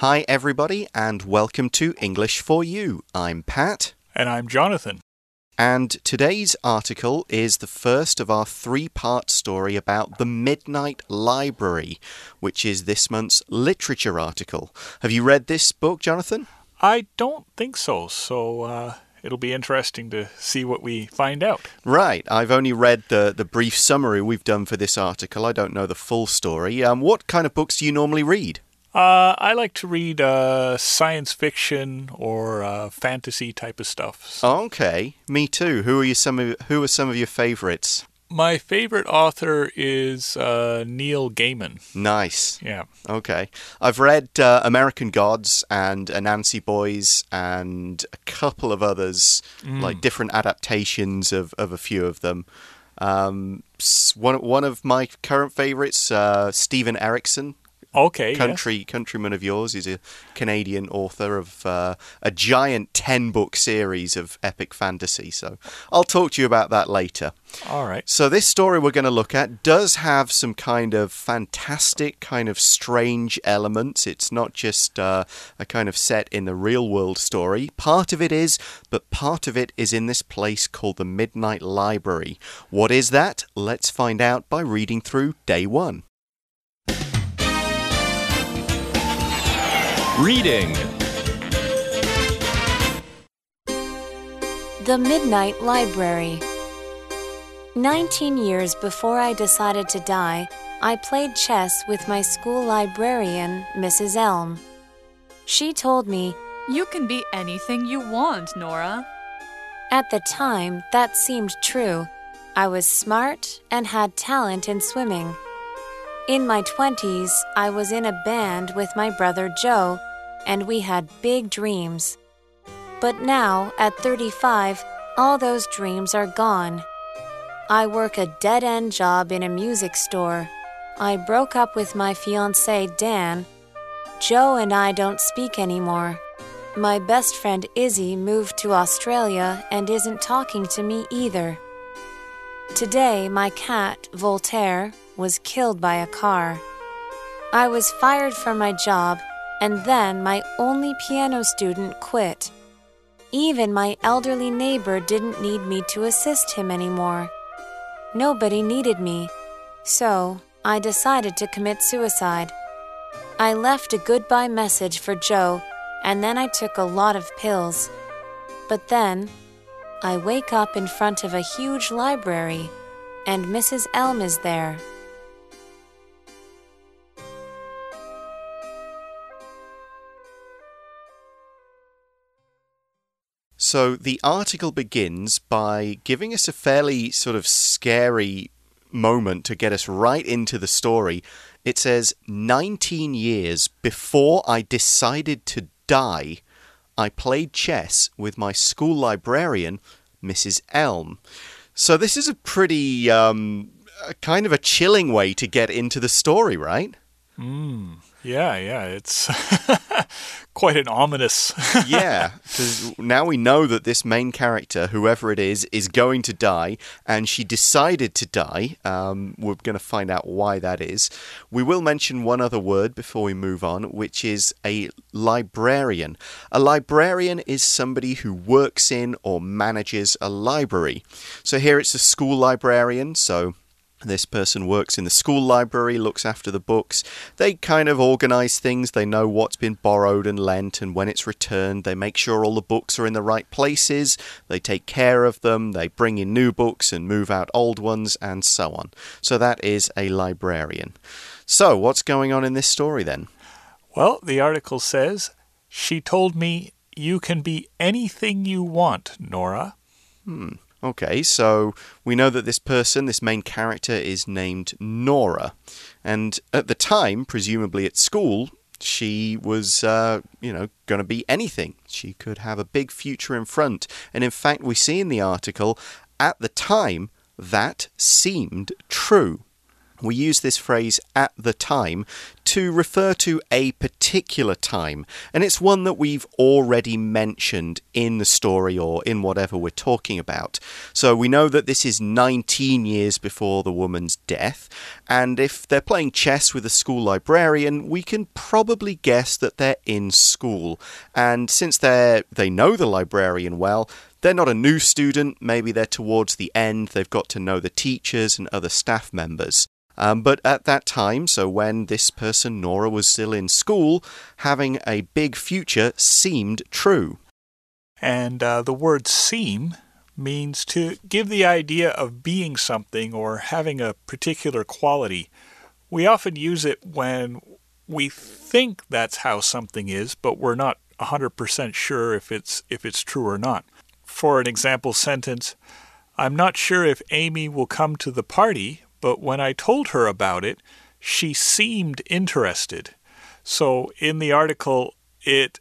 Hi, everybody, and welcome to English for You. I'm Pat. And I'm Jonathan. And today's article is the first of our three part story about the Midnight Library, which is this month's literature article. Have you read this book, Jonathan? I don't think so, so uh, it'll be interesting to see what we find out. Right. I've only read the, the brief summary we've done for this article. I don't know the full story. Um, what kind of books do you normally read? Uh, I like to read uh, science fiction or uh, fantasy type of stuff. So. Okay, me too. Who are you? Some of who are some of your favorites? My favorite author is uh, Neil Gaiman. Nice. Yeah. Okay. I've read uh, American Gods and Anansi Boys and a couple of others, mm. like different adaptations of, of a few of them. Um, one one of my current favorites, uh, Steven Erikson. Okay, country countryman of yours. is a Canadian author of uh, a giant ten book series of epic fantasy. So I'll talk to you about that later. All right. So this story we're going to look at does have some kind of fantastic, kind of strange elements. It's not just uh, a kind of set in the real world story. Part of it is, but part of it is in this place called the Midnight Library. What is that? Let's find out by reading through day one. Reading The Midnight Library. Nineteen years before I decided to die, I played chess with my school librarian, Mrs. Elm. She told me, You can be anything you want, Nora. At the time, that seemed true. I was smart and had talent in swimming. In my 20s, I was in a band with my brother Joe, and we had big dreams. But now, at 35, all those dreams are gone. I work a dead end job in a music store. I broke up with my fiance, Dan. Joe and I don't speak anymore. My best friend Izzy moved to Australia and isn't talking to me either. Today, my cat, Voltaire, was killed by a car. I was fired from my job, and then my only piano student quit. Even my elderly neighbor didn't need me to assist him anymore. Nobody needed me, so I decided to commit suicide. I left a goodbye message for Joe, and then I took a lot of pills. But then, I wake up in front of a huge library, and Mrs. Elm is there. So the article begins by giving us a fairly sort of scary moment to get us right into the story. It says, 19 years before I decided to die, I played chess with my school librarian, Mrs. Elm. So this is a pretty, um, kind of a chilling way to get into the story, right? Hmm. Yeah, yeah, it's quite an ominous. yeah, because now we know that this main character, whoever it is, is going to die, and she decided to die. Um, we're going to find out why that is. We will mention one other word before we move on, which is a librarian. A librarian is somebody who works in or manages a library. So here it's a school librarian, so this person works in the school library, looks after the books. They kind of organize things. They know what's been borrowed and lent and when it's returned. They make sure all the books are in the right places. They take care of them. They bring in new books and move out old ones and so on. So that is a librarian. So, what's going on in this story then? Well, the article says, She told me you can be anything you want, Nora. Hmm. Okay, so we know that this person, this main character, is named Nora. And at the time, presumably at school, she was, uh, you know, going to be anything. She could have a big future in front. And in fact, we see in the article, at the time, that seemed true. We use this phrase at the time to refer to a particular time, and it's one that we've already mentioned in the story or in whatever we're talking about. So we know that this is 19 years before the woman's death, and if they're playing chess with a school librarian, we can probably guess that they're in school. And since they they know the librarian well, they're not a new student, maybe they're towards the end, they've got to know the teachers and other staff members. Um, but at that time, so when this person, Nora, was still in school, having a big future seemed true. And uh, the word seem means to give the idea of being something or having a particular quality. We often use it when we think that's how something is, but we're not 100% sure if it's if it's true or not. For an example sentence, I'm not sure if Amy will come to the party, but when I told her about it, she seemed interested. So in the article, it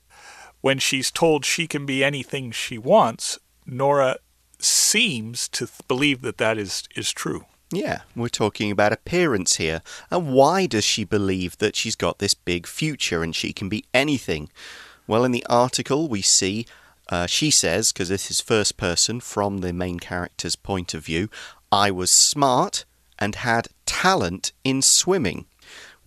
when she's told she can be anything she wants, Nora seems to believe that that is is true. Yeah, we're talking about appearance here. And why does she believe that she's got this big future and she can be anything? Well, in the article, we see uh, she says, because this is first person from the main character's point of view, I was smart and had talent in swimming.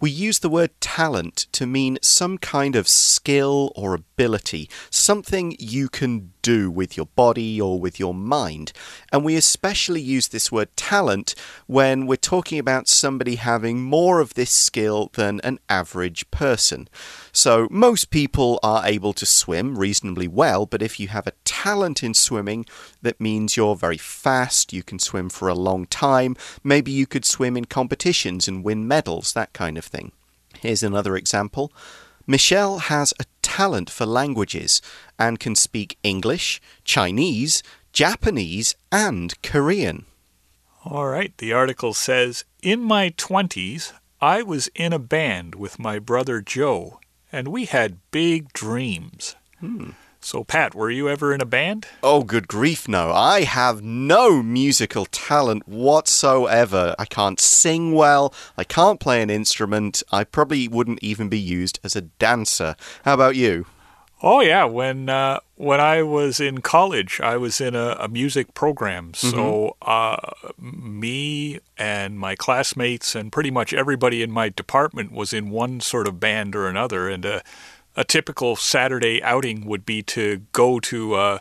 We use the word talent to mean some kind of skill or ability, something you can do with your body or with your mind. And we especially use this word talent when we're talking about somebody having more of this skill than an average person. So, most people are able to swim reasonably well, but if you have a talent in swimming, that means you're very fast, you can swim for a long time, maybe you could swim in competitions and win medals, that kind of thing. Here's another example. Michelle has a talent for languages and can speak English, Chinese, Japanese, and Korean. All right, the article says In my 20s, I was in a band with my brother Joe and we had big dreams. Hmm. So, Pat, were you ever in a band? Oh, good grief, no. I have no musical talent whatsoever. I can't sing well. I can't play an instrument. I probably wouldn't even be used as a dancer. How about you? Oh yeah, when uh, when I was in college, I was in a, a music program. So mm -hmm. uh, me and my classmates and pretty much everybody in my department was in one sort of band or another. And a, a typical Saturday outing would be to go to a,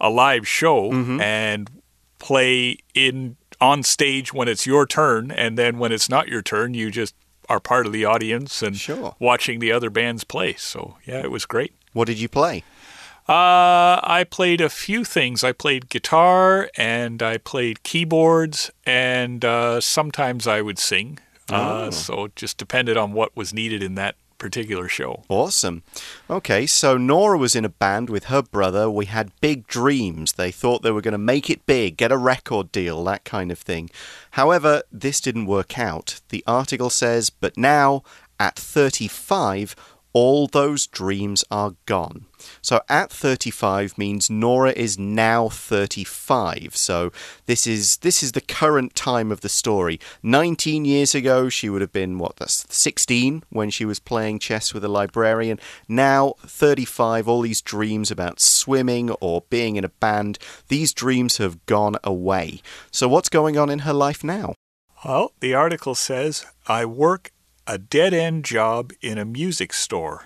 a live show mm -hmm. and play in on stage when it's your turn, and then when it's not your turn, you just are part of the audience and sure. watching the other bands play. So yeah, it was great. What did you play? Uh, I played a few things. I played guitar and I played keyboards, and uh, sometimes I would sing. Uh, oh. so it just depended on what was needed in that particular show. Awesome. Okay, so Nora was in a band with her brother. We had big dreams. They thought they were going to make it big, get a record deal, that kind of thing. However, this didn't work out. The article says, but now, at 35, all those dreams are gone. So at 35 means Nora is now 35. So this is this is the current time of the story. 19 years ago she would have been what that's 16 when she was playing chess with a librarian. Now 35 all these dreams about swimming or being in a band, these dreams have gone away. So what's going on in her life now? Well, the article says I work a dead end job in a music store.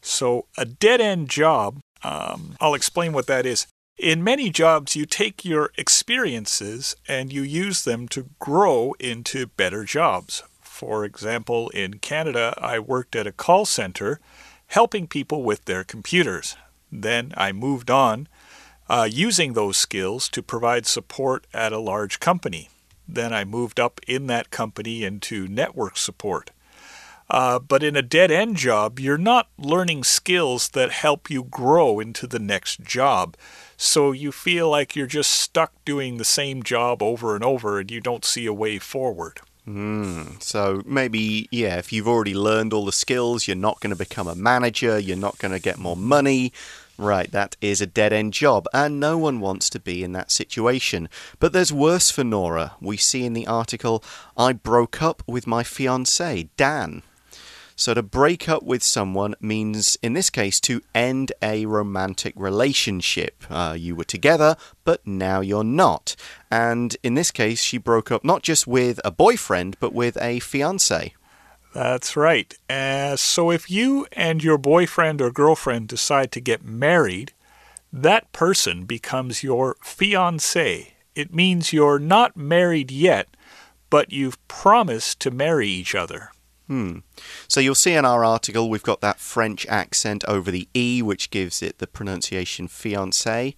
So, a dead end job, um, I'll explain what that is. In many jobs, you take your experiences and you use them to grow into better jobs. For example, in Canada, I worked at a call center helping people with their computers. Then I moved on uh, using those skills to provide support at a large company. Then I moved up in that company into network support. Uh, but in a dead end job, you're not learning skills that help you grow into the next job. So you feel like you're just stuck doing the same job over and over and you don't see a way forward. Mm, so maybe, yeah, if you've already learned all the skills, you're not going to become a manager, you're not going to get more money. Right, that is a dead end job, and no one wants to be in that situation. But there's worse for Nora. We see in the article, I broke up with my fiance, Dan. So to break up with someone means, in this case, to end a romantic relationship. Uh, you were together, but now you're not. And in this case, she broke up not just with a boyfriend, but with a fiance. That's right. Uh, so if you and your boyfriend or girlfriend decide to get married, that person becomes your fiance. It means you're not married yet, but you've promised to marry each other. Hmm. So you'll see in our article we've got that French accent over the E, which gives it the pronunciation fiancé.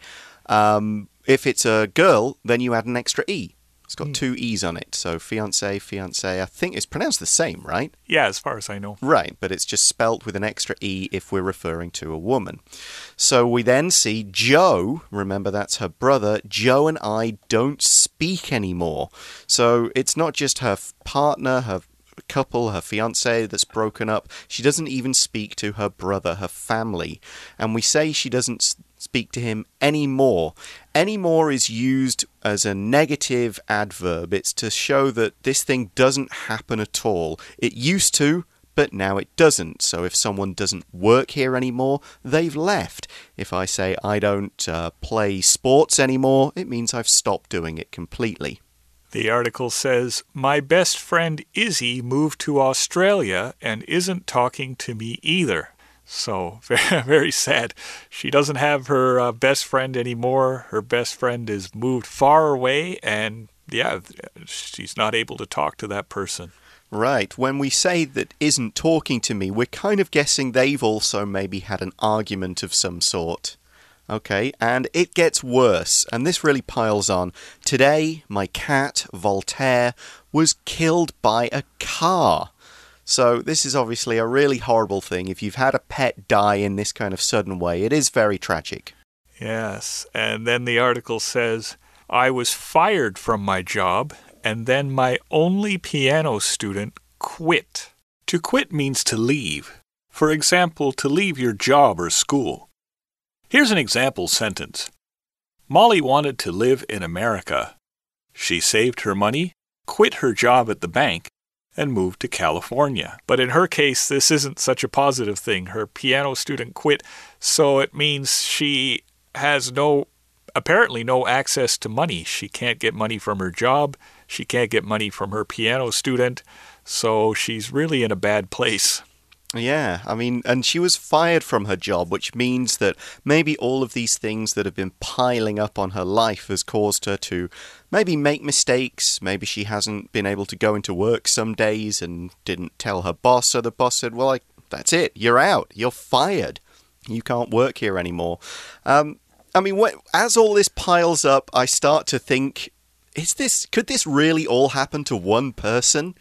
Um, if it's a girl, then you add an extra E. It's got two E's on it. So fiancé, fiancé. I think it's pronounced the same, right? Yeah, as far as I know. Right, but it's just spelt with an extra E if we're referring to a woman. So we then see Joe, remember that's her brother, Joe and I don't speak anymore. So it's not just her partner, her couple, her fiance that's broken up. She doesn't even speak to her brother, her family. And we say she doesn't speak to him anymore. Anymore is used as a negative adverb. It's to show that this thing doesn't happen at all. It used to, but now it doesn't. So if someone doesn't work here anymore, they've left. If I say I don't uh, play sports anymore, it means I've stopped doing it completely. The article says, My best friend Izzy moved to Australia and isn't talking to me either. So, very, sad. She doesn't have her uh, best friend anymore. Her best friend is moved far away, and yeah, she's not able to talk to that person. Right. When we say that isn't talking to me, we're kind of guessing they've also maybe had an argument of some sort. Okay, and it gets worse, and this really piles on. Today, my cat, Voltaire, was killed by a car. So, this is obviously a really horrible thing. If you've had a pet die in this kind of sudden way, it is very tragic. Yes, and then the article says, I was fired from my job, and then my only piano student quit. To quit means to leave. For example, to leave your job or school. Here's an example sentence Molly wanted to live in America. She saved her money, quit her job at the bank, and moved to California. But in her case, this isn't such a positive thing. Her piano student quit, so it means she has no, apparently, no access to money. She can't get money from her job, she can't get money from her piano student, so she's really in a bad place. Yeah, I mean, and she was fired from her job, which means that maybe all of these things that have been piling up on her life has caused her to maybe make mistakes. Maybe she hasn't been able to go into work some days and didn't tell her boss, so the boss said, Well, like, that's it, you're out, you're fired, you can't work here anymore. Um, I mean, as all this piles up, I start to think, is this could this really all happen to one person?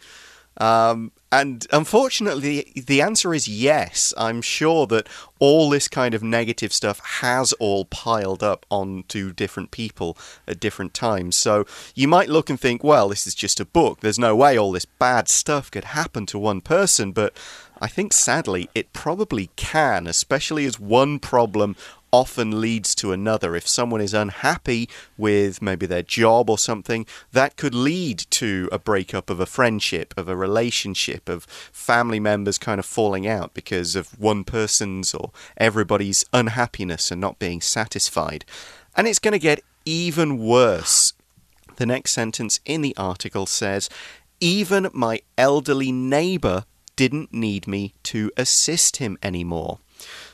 Um, and unfortunately, the answer is yes. I'm sure that all this kind of negative stuff has all piled up onto different people at different times. So you might look and think, well, this is just a book. There's no way all this bad stuff could happen to one person. But I think sadly, it probably can, especially as one problem often leads to another. If someone is unhappy with maybe their job or something, that could lead to a breakup of a friendship, of a relationship, of family members kind of falling out because of one person's or everybody's unhappiness and not being satisfied. And it's going to get even worse. The next sentence in the article says, Even my elderly neighbour didn't need me to assist him anymore.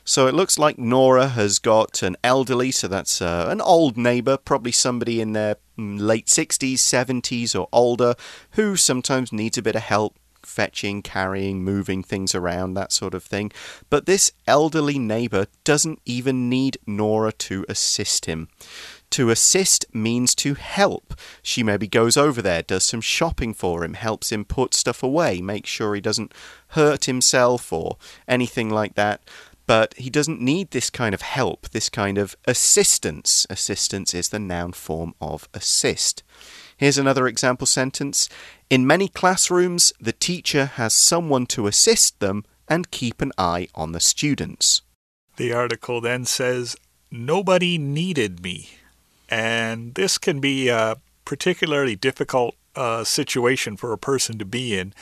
So it looks like Nora has got an elderly, so that's uh, an old neighbour, probably somebody in their mm, late 60s, 70s, or older, who sometimes needs a bit of help fetching, carrying, moving things around, that sort of thing. But this elderly neighbour doesn't even need Nora to assist him. To assist means to help. She maybe goes over there, does some shopping for him, helps him put stuff away, make sure he doesn't hurt himself or anything like that but he doesn't need this kind of help, this kind of assistance. Assistance is the noun form of assist. Here's another example sentence. In many classrooms, the teacher has someone to assist them and keep an eye on the students. The article then says, Nobody needed me. And this can be a particularly difficult uh, situation for a person to be in.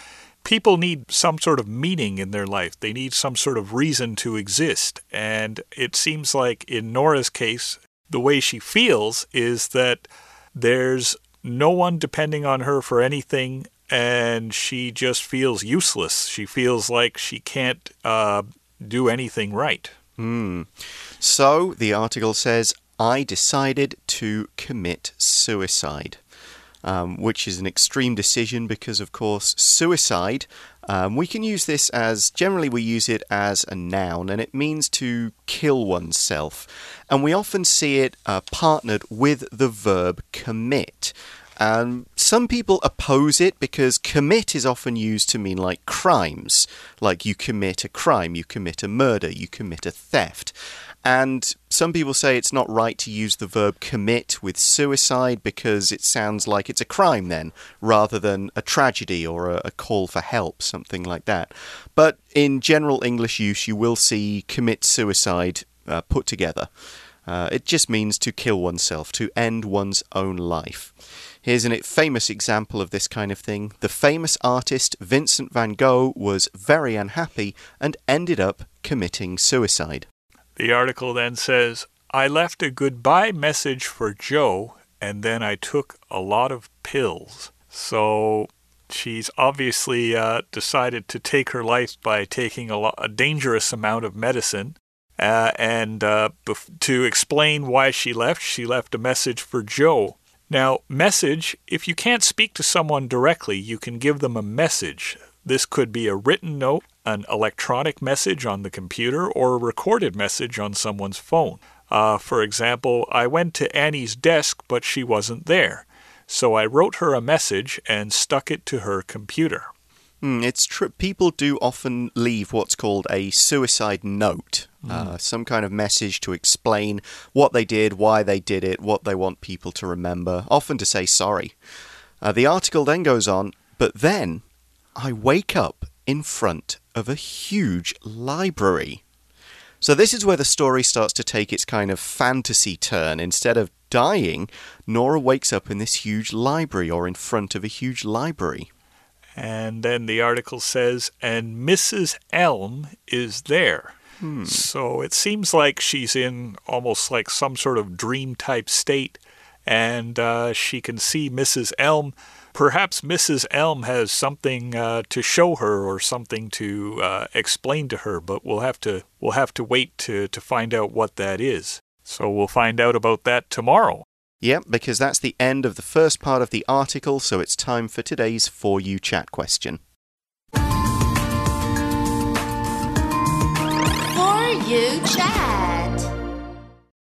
People need some sort of meaning in their life, they need some sort of reason to exist. And it seems like in Nora's case, the way she feels is that there's no one depending on her for anything and she just feels useless. She feels like she can't uh, do anything right. Hmm. So the article says, I decided to commit suicide. Um, which is an extreme decision because, of course, suicide. Um, we can use this as generally we use it as a noun, and it means to kill oneself. And we often see it uh, partnered with the verb commit. And some people oppose it because commit is often used to mean like crimes, like you commit a crime, you commit a murder, you commit a theft. And some people say it's not right to use the verb commit with suicide because it sounds like it's a crime then, rather than a tragedy or a, a, call for help, something like that. But in general English use, you will see commit suicide uh, put together. Uh, it just means to kill oneself, to end one's own life. Here's a famous example of this kind of thing. The famous artist Vincent van Gogh was very unhappy and ended up committing suicide. The article then says I left a goodbye message for Joe and then I took a lot of pills. So she's obviously uh, decided to take her life by taking a, lo- a dangerous amount of medicine. Uh, and uh, to explain why she left, she left a message for Joe. Now, message, if you can't speak to someone directly, you can give them a message. This could be a written note, an electronic message on the computer, or a recorded message on someone's phone. Uh, for example, I went to Annie's desk, but she wasn't there. So I wrote her a message and stuck it to her computer. Mm, it's true. People do often leave what's called a suicide note, mm. uh, some kind of message to explain what they did, why they did it, what they want people to remember, often to say sorry. Uh, the article then goes on, but then I wake up in front of a huge library. So, this is where the story starts to take its kind of fantasy turn. Instead of dying, Nora wakes up in this huge library or in front of a huge library. And then the article says, and Mrs. Elm is there. Hmm. So it seems like she's in almost like some sort of dream type state, and uh, she can see Mrs. Elm perhaps Mrs. Elm has something uh, to show her or something to uh, explain to her, but we'll have to we'll have to wait to to find out what that is. So we'll find out about that tomorrow. Yep, because that's the end of the first part of the article, so it's time for today's For You chat question. For You chat.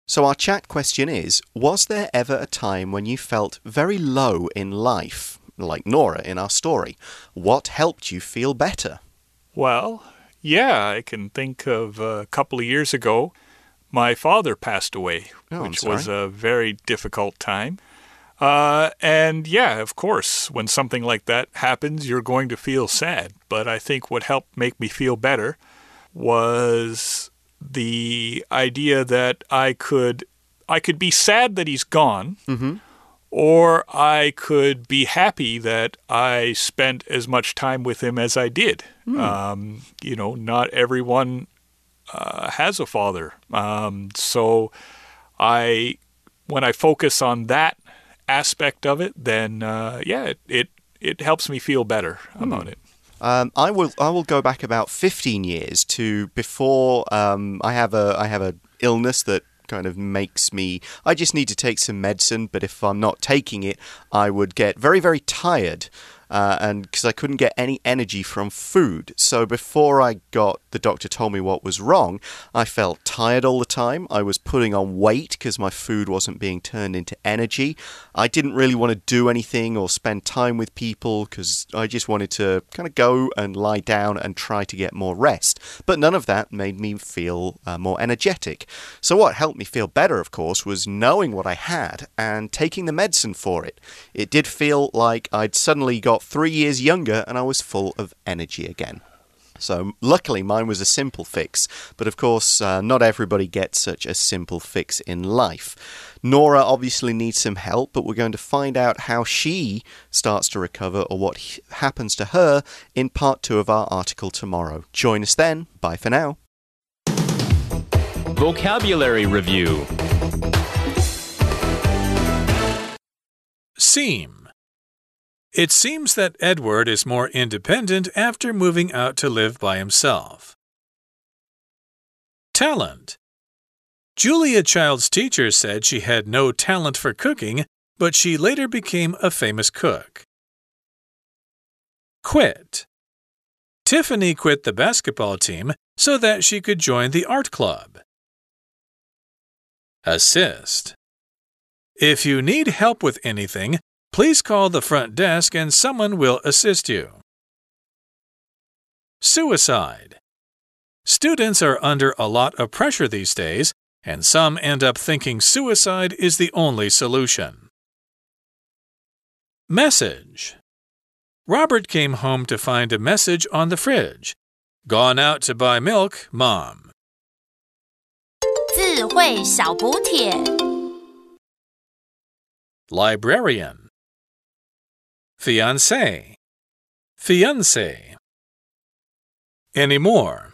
So, our chat question is Was there ever a time when you felt very low in life? Like Nora in our story. What helped you feel better? Well, yeah, I can think of a couple of years ago, my father passed away, oh, which was a very difficult time. Uh, and yeah, of course, when something like that happens, you're going to feel sad. But I think what helped make me feel better was the idea that I could I could be sad that he's gone, mm -hmm or I could be happy that I spent as much time with him as I did. Mm. Um, you know, not everyone uh, has a father, um, so I when I focus on that aspect of it, then uh, yeah, it, it, it helps me feel better mm. about it. Um, I will I will go back about 15 years to before um, I have a I have a illness that kind of makes me. I just need to take some medicine, but if I'm not taking it, I would get very, very tired uh, and because I couldn't get any energy from food. So before I got the doctor told me what was wrong, I felt tired all the time. I was putting on weight because my food wasn't being turned into energy. I didn't really want to do anything or spend time with people because I just wanted to kind of go and lie down and try to get more rest. But none of that made me feel uh, more energetic. So what helped me feel better, of course, was knowing what I had and taking the medicine for it. It did feel like I'd suddenly got got three years younger and I was full of energy again. So, luckily, mine was a simple fix, but of course, uh, not everybody gets such a simple fix in life. Nora obviously needs some help, but we're going to find out how she starts to recover or what h- happens to her in part two of our article tomorrow. Join us then. Bye for now. Vocabulary Review Seem. It seems that Edward is more independent after moving out to live by himself. Talent. Julia Child's teacher said she had no talent for cooking, but she later became a famous cook. Quit. Tiffany quit the basketball team so that she could join the art club. Assist. If you need help with anything, please call the front desk and someone will assist you. Suicide. Students are under a lot of pressure these days, and some end up thinking suicide is the only solution. Message. Robert came home to find a message on the fridge. Gone out to buy milk, Mom. 智慧小补帖。 Librarian. Fiancé. Fiancé. Anymore.